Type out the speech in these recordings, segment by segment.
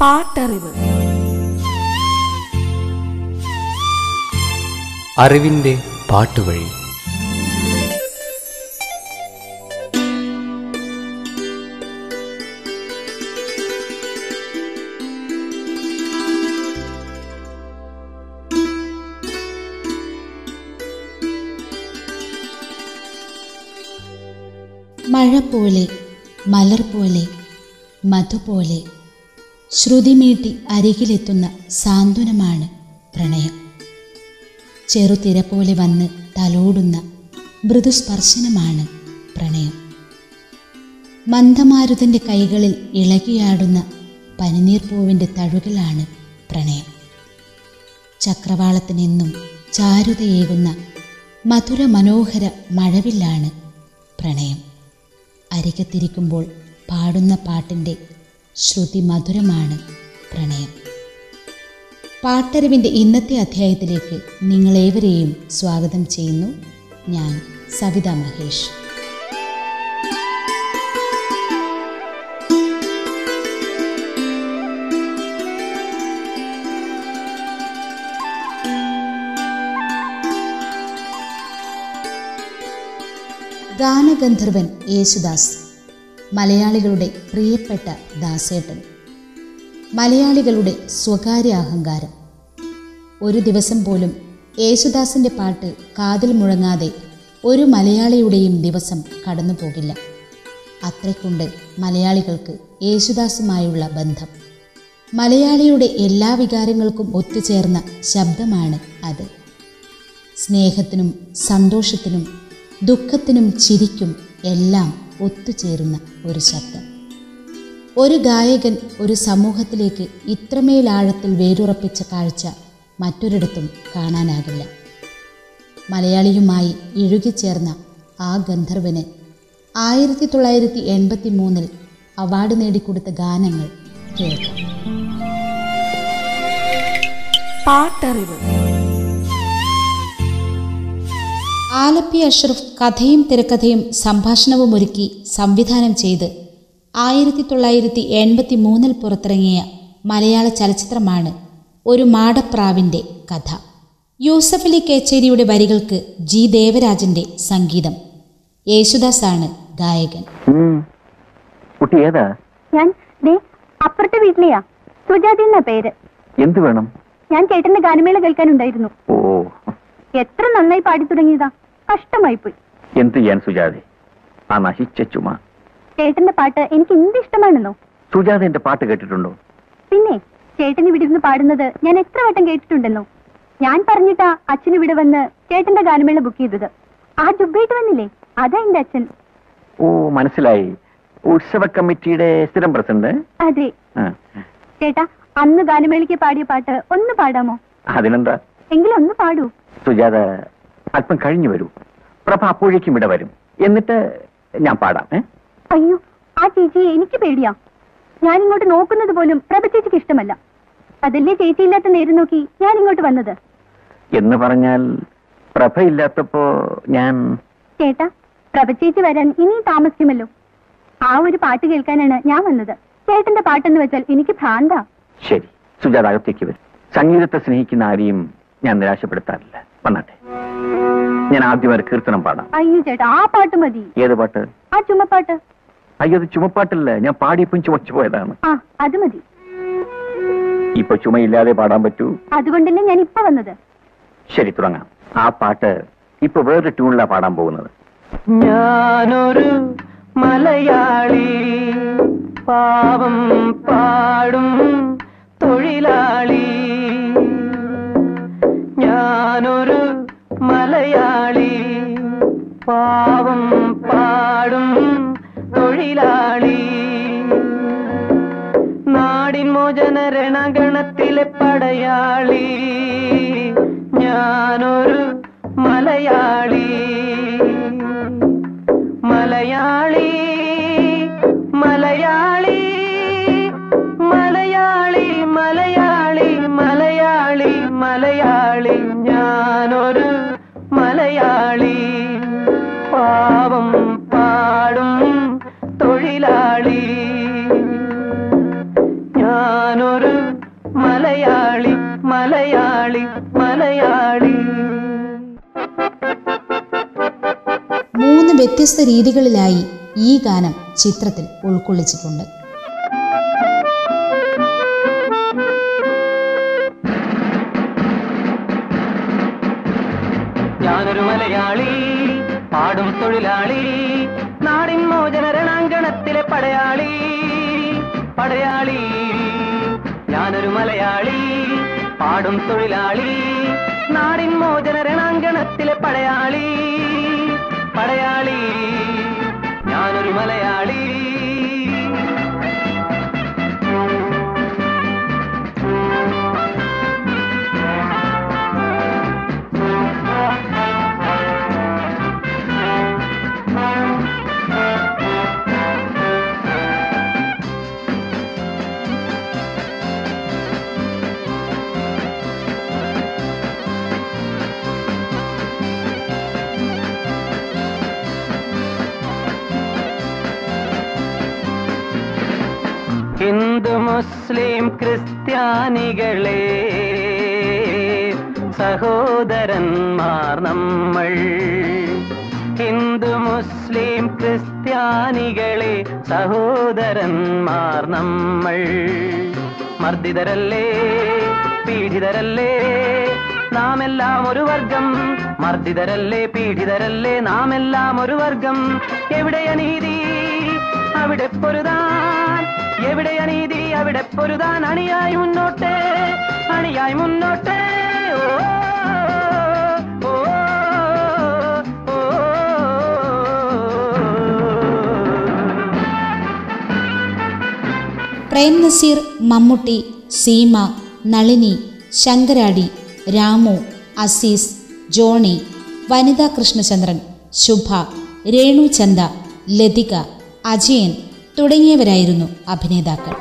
പാട്ടറിവ്. അറിവിന്റെ പാട്ടുവഴി. മഴ പോലെ മലർ പോലെ മധു പോലെ ശ്രുതിമീട്ടി അരികിലെത്തുന്ന സാന്ത്വനമാണ് പ്രണയം. ചെറുതിര പോലെ വന്ന് തലോടുന്ന മൃദുസ്പർശനമാണ് പ്രണയം. മന്ദമാരുതന്റെ കൈകളിൽ ഇളകിയാടുന്ന പനിനീർ പൂവിന്റെ തഴുകലാണ് പ്രണയം. ചക്രവാളത്തിനെന്നും ചാരുതയേകുന്ന മധുര മനോഹര മഴവില്ലാണ് പ്രണയം. അരികത്തിരിക്കുമ്പോൾ പാടുന്ന പാട്ടിന്റെ ശ്രുതി മധുരമാണ് പ്രണയം. പാട്ടറിവിന്റെ ഇന്നത്തെ അധ്യായത്തിലേക്ക് നിങ്ങളേവരെയും സ്വാഗതം ചെയ്യുന്നു ഞാൻ സവിത മഹേഷ്. ഗാനഗന്ധർവൻ യേശുദാസ് മലയാളികളുടെ പ്രിയപ്പെട്ട ദാസേട്ടൻ. മലയാളികളുടെ സ്വകാര്യ അഹങ്കാരം. ഒരു ദിവസം പോലും യേശുദാസിന്റെ പാട്ട് കാതിൽ മുഴങ്ങാതെ ഒരു മലയാളിയുടെയും ദിവസം കടന്നു പോകില്ല അത്രയ്ക്കുണ്ട് മലയാളികൾക്ക് യേശുദാസുമായുള്ള ബന്ധം. മലയാളിയുടെ എല്ലാ വികാരങ്ങൾക്കും ഒത്തുചേർന്ന ശബ്ദമാണ് അത്. സ്നേഹത്തിനും സന്തോഷത്തിനും ദുഃഖത്തിനും ചിരിക്കും എല്ലാം ഒത്തുചേരുന്ന ഒരു ശബ്ദം. ഒരു ഗായകൻ ഒരു സമൂഹത്തിലേക്ക് ഇത്രമേൽ ആഴത്തിൽ വേരുറപ്പിച്ച കാഴ്ച മറ്റൊരിടത്തും കാണാനാകില്ല. മലയാളിയുമായി ഇഴുകിച്ചേർന്ന ആ ഗന്ധർവന് ആയിരത്തി തൊള്ളായിരത്തി എൺപത്തി മൂന്നിൽ അവാർഡ് നേടിക്കൊടുത്ത ഗാനങ്ങൾ കേൾക്കാം. പാട്ടറിവ്. ആലപ്പി അഷ്റഫ് കഥയും തിരക്കഥയും സംഭാഷണവും ഒരുക്കി സംവിധാനം ചെയ്ത് ആയിരത്തി തൊള്ളായിരത്തി എൺപത്തി മൂന്നിൽ പുറത്തിറങ്ങിയ മലയാള ചലച്ചിത്രമാണ് ഒരു മാടപ്രാവിന്റെ കഥ. യൂസഫ് അലി കേച്ചേരിയുടെ വരികൾക്ക് ജി ദേവരാജന്റെ സംഗീതം. യേശുദാസാണ് ഗായകൻ. ഉം. കുട്ടി ഏതാ? ഞാൻ ദേ അപ്പുറത്തെ വീട്ടിലെയാ. സുജാതി എന്നാ പേര്. എന്ത് വേണം? ഞാൻ ചേട്ടന്റെ ഗാനമേള കേൾക്കാനുണ്ടായിരുന്നു. ഓ. എത്ര നന്നായി പാടി തുടങ്ങിയതാ? കഷ്ടമായി പോയി എന്ത് ചെയ്യാൻ സുജാതെ? ആ നശിച്ച ചുമ. ചേട്ടന്റെ പാട്ട് എനിക്ക് എന്ത് ഇഷ്ടമാണെന്നോ? സുജാത എന്റെ പാട്ട് കേട്ടിട്ടുണ്ടോ? പിന്നെ ചേട്ടൻ ഇവിടെ ഇരുന്ന് പാടുന്നത് ഞാൻ എത്ര വട്ടം കേട്ടിട്ടുണ്ടെന്നോ? ഞാൻ പറഞ്ഞിട്ടാ അച്ഛൻ ഇവിടെ വന്ന് ചേട്ടന്റെ ഗാനമേള ബുക്ക് ചെയ്തത്. ആ ജുബായിട്ട് വന്നില്ലേ? അതാ എന്റെ അച്ഛൻ. ഓ മനസ്സിലായി. ഉത്സവ കമ്മിറ്റിയുടെ സ്ഥിരം പ്രസിഡന്റ്? അതെ. ആ. ചേട്ടാ അന്ന് ഗാനമേളയ്ക്ക് പാടിയ പാട്ട് ഒന്ന് പാടാമോ? അതിനെന്താ? എങ്കിലും ഒന്ന് പാടൂ. സുജാത അല്പം കഴിഞ്ഞു വരൂ. പ്രഭ അപ്പോഴേക്കും ഇവിടെ വരും. എന്നിട്ട് ഞാൻ പാടാം ഏ? അയ്യോ ആ ചേച്ചിയെ എനിക്ക് പേടിയാ. ഞാൻ ഇങ്ങോട്ട് നോക്കുന്നത് പോലും പ്രഭ ചേച്ചിക്ക് ഇഷ്ടമല്ല. അതല്ലേ ചേച്ചി ഇല്ലാത്ത നേരം നോക്കി ഞാൻ ഇങ്ങോട്ട് വന്നത്? എന്ന് പറഞ്ഞാൽ പ്രഭ ഇല്ലാത്തപ്പോ ഞാൻ ചേട്ടാ പ്രഭ ചേച്ചി വരാൻ ഇനിയും താമസിക്കുമല്ലോ. ആ ഒരു പാട്ട് കേൾക്കാനാണ് ഞാൻ വന്നത്. ചേട്ടന്റെ പാട്ടെന്ന് വെച്ചാൽ എനിക്ക് ഭ്രാന്താ. ശരി സുജാത അകത്തേക്ക് വരും. സംഗീതത്തെ സ്നേഹിക്കുന്ന ആരെയും ഞാൻ നിരാശപ്പെടുത്താറില്ല. വന്നാട്ടെ. ഞാൻ ആദ്യം ഒരു കീർത്തനം പാടാം. അയ്യോ ചേട്ടാ ആ പാട്ട് മതി. ഏത് പാട്ട്? ആ ചുമപ്പാട്ട്. അയ്യോ അത് ചുമപ്പാട്ടല്ല. ഞാൻ പാടിയപ്പം ചുമച്ചു പോയതാണ്. ആ അത് മതി. ഇപ്പൊ ചുമയില്ലാതെ പാടാൻ പറ്റൂ? അതുകൊണ്ടല്ലേ ഞാൻ ഇപ്പൊ വന്നത്. ശരി തുടങ്ങാം. ആ പാട്ട് ഇപ്പൊ വേറൊരു ട്യൂണിലാ പാടാൻ പോകുന്നത്. ഞാനൊരു മലയാളി പാവം പാടും തൊഴിലാളി. പാവം പാടും തൊഴിലാളി. നാടിൻ മോചന രണഗണത്തിലെ പടയാളി. ഞാനൊരു മലയാളി. മലയാളി മലയാളി മലയാളി മലയാളി മലയാളി മലയാളി. ഞാനൊരു മലയാളി. പാവം പാടും തൊഴിലാളി. ഞാനൊരു മലയാളി മലയാളി മലയാളി. മൂന്ന് വ്യത്യസ്ത രീതികളിലായി ഈ ഗാനം ചിത്രത്തിൽ ഉൾക്കൊള്ളിച്ചിട്ടുണ്ട്. ഞാനൊരു മലയാളി പാടും തൊഴിലാളി നാടിൻ മോചന രണാങ്കണത്തിലെ പടയാളി. പടയാളി ഞാനൊരു മലയാളി പാടും തൊഴിലാളി നാടിൻ മോചന രണാങ്കണത്തിലെ പടയാളി. പടയാളി ഞാനൊരു മലയാളി. മുസ്ലിം ക്രിസ്ത്യാനികളെ സഹോദരന്മാർ നമ്മൾ. ഹിന്ദു മുസ്ലിം ക്രിസ്ത്യാനികളെ സഹോദരന്മാർ നമ്മൾ. മർദ്ദിതരല്ലേ പീഡിതരല്ലേ നാം എല്ലാം ഒരു വർഗം. മർദ്ദിതരല്ലേ പീഡിതരല്ലേ നാം എല്ലാം ഒരു വർഗം. എവിടെ അനീതി? അവിടെ പൊരുതാൻ എവിടെ അനീതി അവിടെ പൊരുതാൻ അണിയായി മുന്നോട്ടേ അണിയായി മുന്നോട്ടേ. പ്രേം നസീർ മമ്മൂട്ടി സീമ നളിനി ശങ്കരാടി രാമു അസീസ് ജോണി വനിതാ കൃഷ്ണചന്ദ്രൻ ശുഭ രേണു ചന്ദ ലതിക അജയൻ തുടങ്ങിയവരായിരുന്നു അഭിനേതാക്കൾ.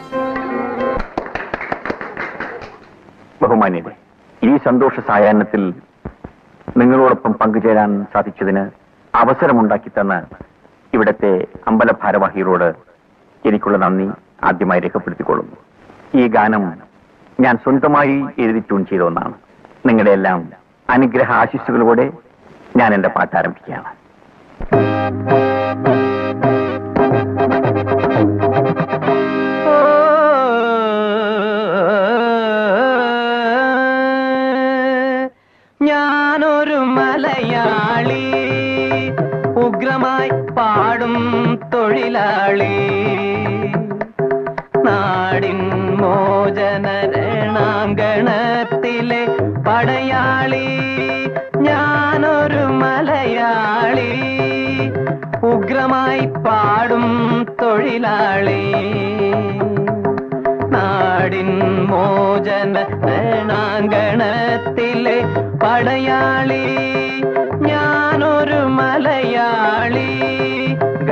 ഈ സന്തോഷ സായാഹ്നത്തിൽ നിങ്ങളോടൊപ്പം പങ്കുചേരാൻ സാധിച്ചതിന് അവസരമുണ്ടാക്കി തന്ന ഇവിടത്തെ അമ്പല ഭാരവാഹികളോട് എനിക്കുള്ള നന്ദി ആദ്യമായി രേഖപ്പെടുത്തിക്കൊള്ളുന്നു. ഈ ഗാനം ഞാൻ സ്വന്തമായി എഴുതി ട്യൂൺ ചെയ്ത ഒന്നാണ്. നിങ്ങളുടെ എല്ലാം അനുഗ്രഹ ആശിസ്സുകളോടെ ഞാൻ എന്റെ പാട്ട് ആരംഭിക്കുകയാണ്. തൊഴിലാളി നാടിൻ മോചന രണാങ്കണത്തിലെ പടയാളി ഞാനൊരു മലയാളി ഉഗ്രമായി പാടും തൊഴിലാളി. നാടിൻ മോചന രണാങ്കണത്തിലെ പടയാളി ഞാനൊരു മലയാളി. ഗ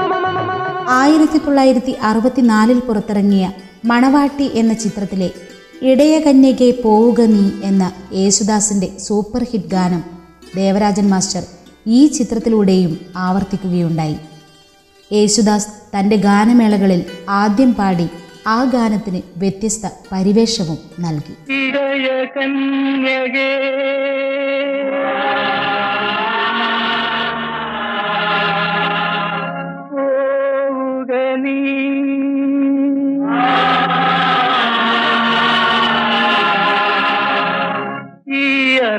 ആയിരത്തി തൊള്ളായിരത്തി അറുപത്തിനാലിൽ പുറത്തിറങ്ങിയ മണവാട്ടി എന്ന ചിത്രത്തിലെ ഇടയകന്യകെ പോവുക നീ എന്ന യേശുദാസിന്റെ സൂപ്പർ ഹിറ്റ് ഗാനം ദേവരാജൻ മാസ്റ്റർ ഈ ചിത്രത്തിലൂടെയും ആവർത്തിക്കുകയുണ്ടായി. യേശുദാസ് തന്റെ ഗാനമേളകളിൽ ആദ്യം പാടി ആ ഗാനത്തിന് വ്യത്യസ്ത പരിവേഷവും നൽകി.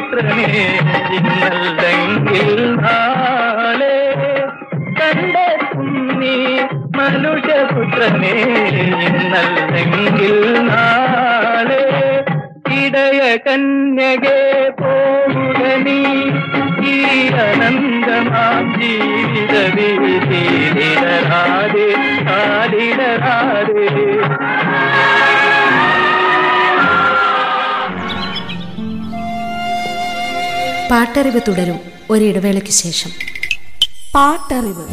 മനുഷ്യപുത്രനെ ഇന്നല്ലെങ്കിൽ നാളെ കണ്ടെത്തും നീ മനുഷ്യപുത്രനെ ഇന്നല്ലെങ്കിൽ നാളെ ഇടയ കന്യകെ പോവുക നീ. ഈ അനന്തമാം ജീവിത വീതിയിലിടരാതെ കാലിടരാതെ. പാട്ടറിവ് തുടരും ഒരിടവേളയ്ക്ക് ശേഷം. പാട്ടറിവ്.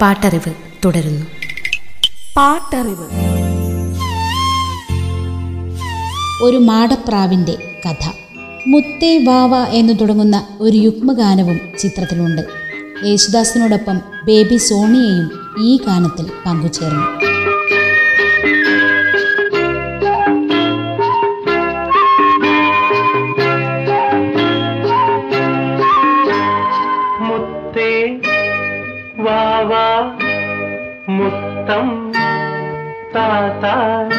പാട്ടറിവ് തുടരുന്നു. പാട്ടറിവ്. ഒരു മാടപ്രാവിന്റെ കഥ. മുത്തേ വാവ എന്ന് തുടങ്ങുന്ന ഒരു യുഗ്മഗാനവും ചിത്രത്തിലുണ്ട്. യേശുദാസിനോടൊപ്പം ബേബി സോണിയയും ഈ ഗാനത്തിൽ പങ്കുചേർന്നു. താത്ത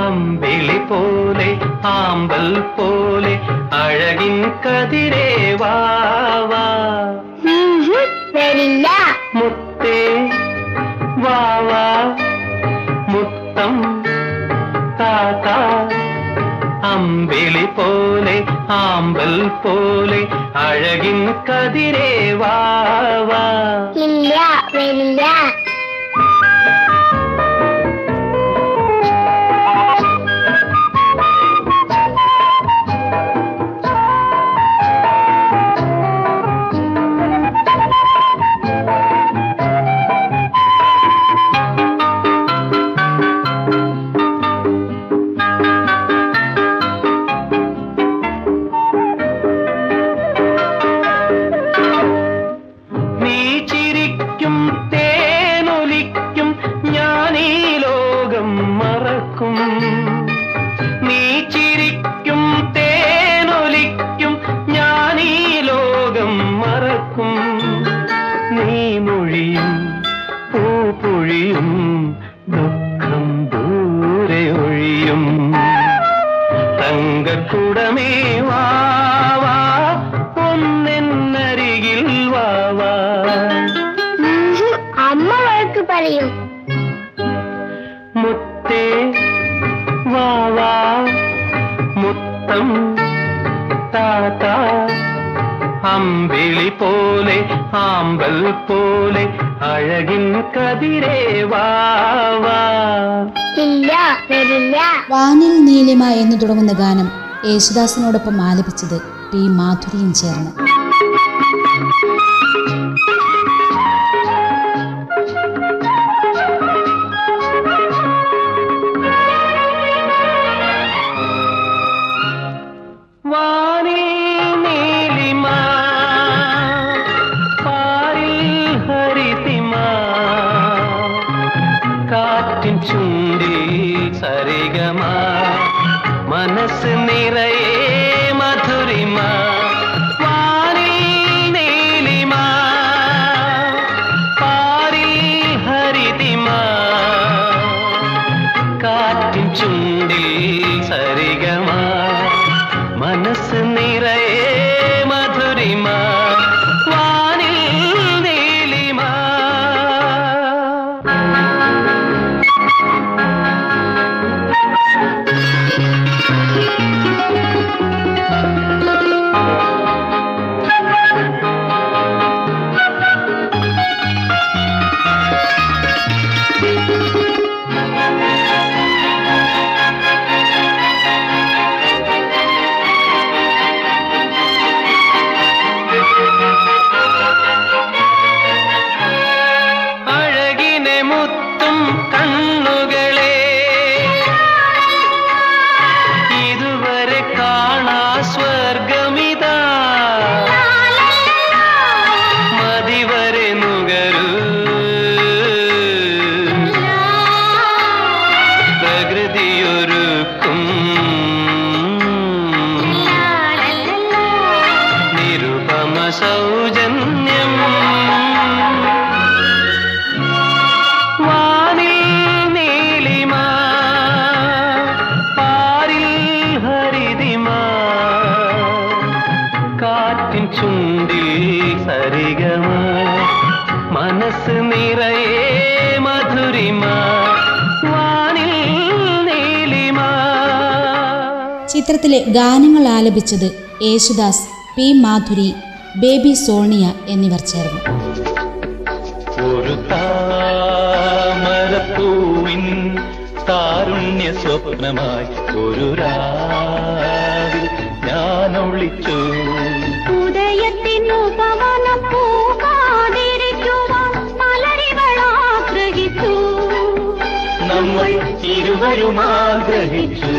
അമ്പിളി പോലെ ആമ്പൽ പോലെ അഴകിൻ കതിരേ വാവാ വരില്ല മുത്തേ വാവാ മുത്തം താത്ത അമ്പിളി പോലെ ആമ്പൽ പോലെ അഴകിൻ കതിരേ വാവാ ഇല്ല പോലെ ആമ്പൽ പോലെ അഴകിൻ കതിരേ വാവാ ഇല്ല വരില്ല. വാനിൽ നീലിമ എന്ന് തുടങ്ങുന്ന ഗാനം യേശുദാസിനോടൊപ്പം ആലപിച്ചത് പി മാധുരിയും ചേർന്ന്. சரிகமா? மனசு நிறையே ചിത്രത്തിലെ ഗാനങ്ങൾ ആലപിച്ചത് യേശുദാസ് പി മാധുരി ബേബി സോണിയ എന്നിവർ ചേർന്നു. താരുണ്യ സ്വപ്നമായി ഒരു രാവിൽ ഞാൻ ഒളിച്ചു ഉദയത്തിനു പവനം പൂകാതിരിക്കുവാൻ മലരിവളാഗ്രഹിച്ചു നമ്മൾ ഇരുവരും ആഗ്രഹിച്ചു.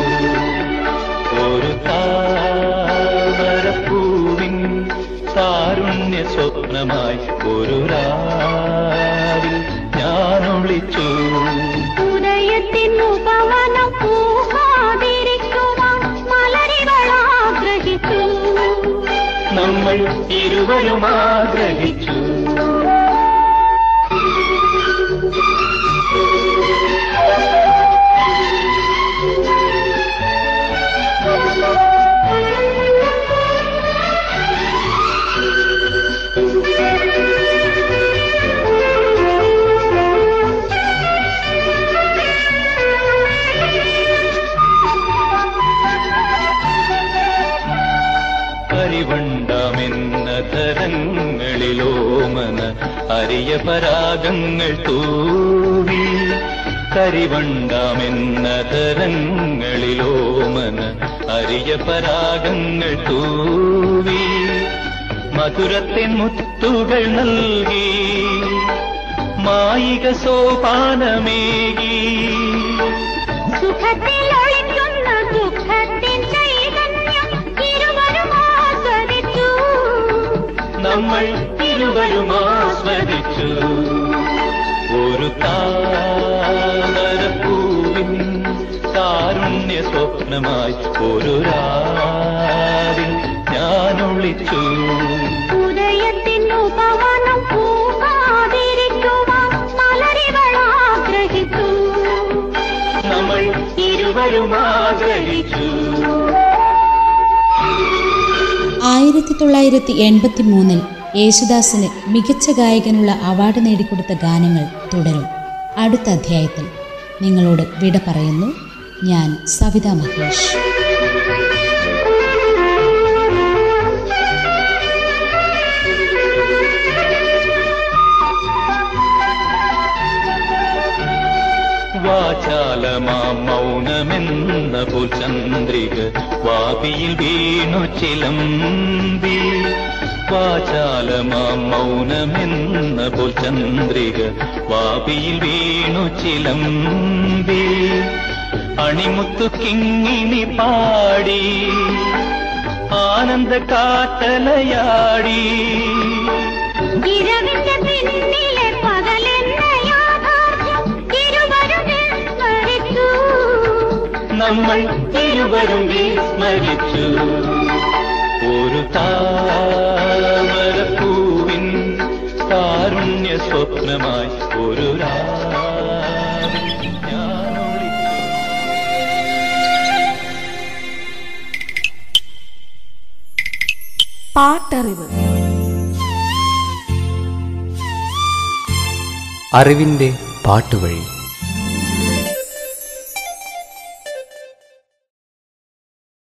ഒരു താമരപ്പൂവിൻ താരുണ്യ സ്വപ്നമായി ഒരു രാവിൽ ഞാൻ ഒളിച്ചു. നമ്മൾ ഇരുവരും ആഗ്രഹിച്ചു. കരിവണ്ടാമെന്ന തരങ്ങളിലോമന അരിയ പരാഗങ്ങൾ തൂവി. കരിവണ്ടാമെന്ന തരങ്ങളിലോമന അരിയ പരാഗങ്ങൾ തൂവി. മധുരത്തിൻ മുത്തുകൾ നൽകി. മായിക സോപാനമേകി. സുഖത്തിൽ നമ്മൾ ഇരുവരും ആസ്വദിച്ചു. ഒരു താമരപ്പൂവിൻ താരുണ്യ സ്വപ്നമായി ഒരു രാവിൽ ഞാൻ ഒളിച്ചു. നമ്മൾ ഇരുവരും ആഗ്രഹിച്ചു. ആയിരത്തി തൊള്ളായിരത്തി എൺപത്തി മൂന്നിൽ യേശുദാസിന് മികച്ച ഗായകനുള്ള അവാർഡ് നേടിക്കൊടുത്ത ഗാനങ്ങൾ തുടരും. അടുത്ത അധ്യായത്തിൽ നിങ്ങളോട് വിട പറയുന്നു. ഞാൻ സവിതാ മഹേഷ്. വാചാലമാ മൗനമെന്ന പോൽ ചന്ദ്രിക വാപിയിൽ വീണു ചിലമ്പി വാചാലമാം മൗനമെന്ന പോൽ ചന്ദ്രിക വാപിയിൽ വീണു ചിലമ്പി അണിമുത്തു പാടി. ആനന്ദ കാട്ടലയാടി. നമ്മൾ ഇരുവരും വിസ്മരിച്ചു. ഒരു താമരപ്പൂവിൻ താരുണ്യ സ്വപ്നമായി ഒരു രാ പാട്ടറിവ്. അറിവിന്റെ പാട്ടുവഴി.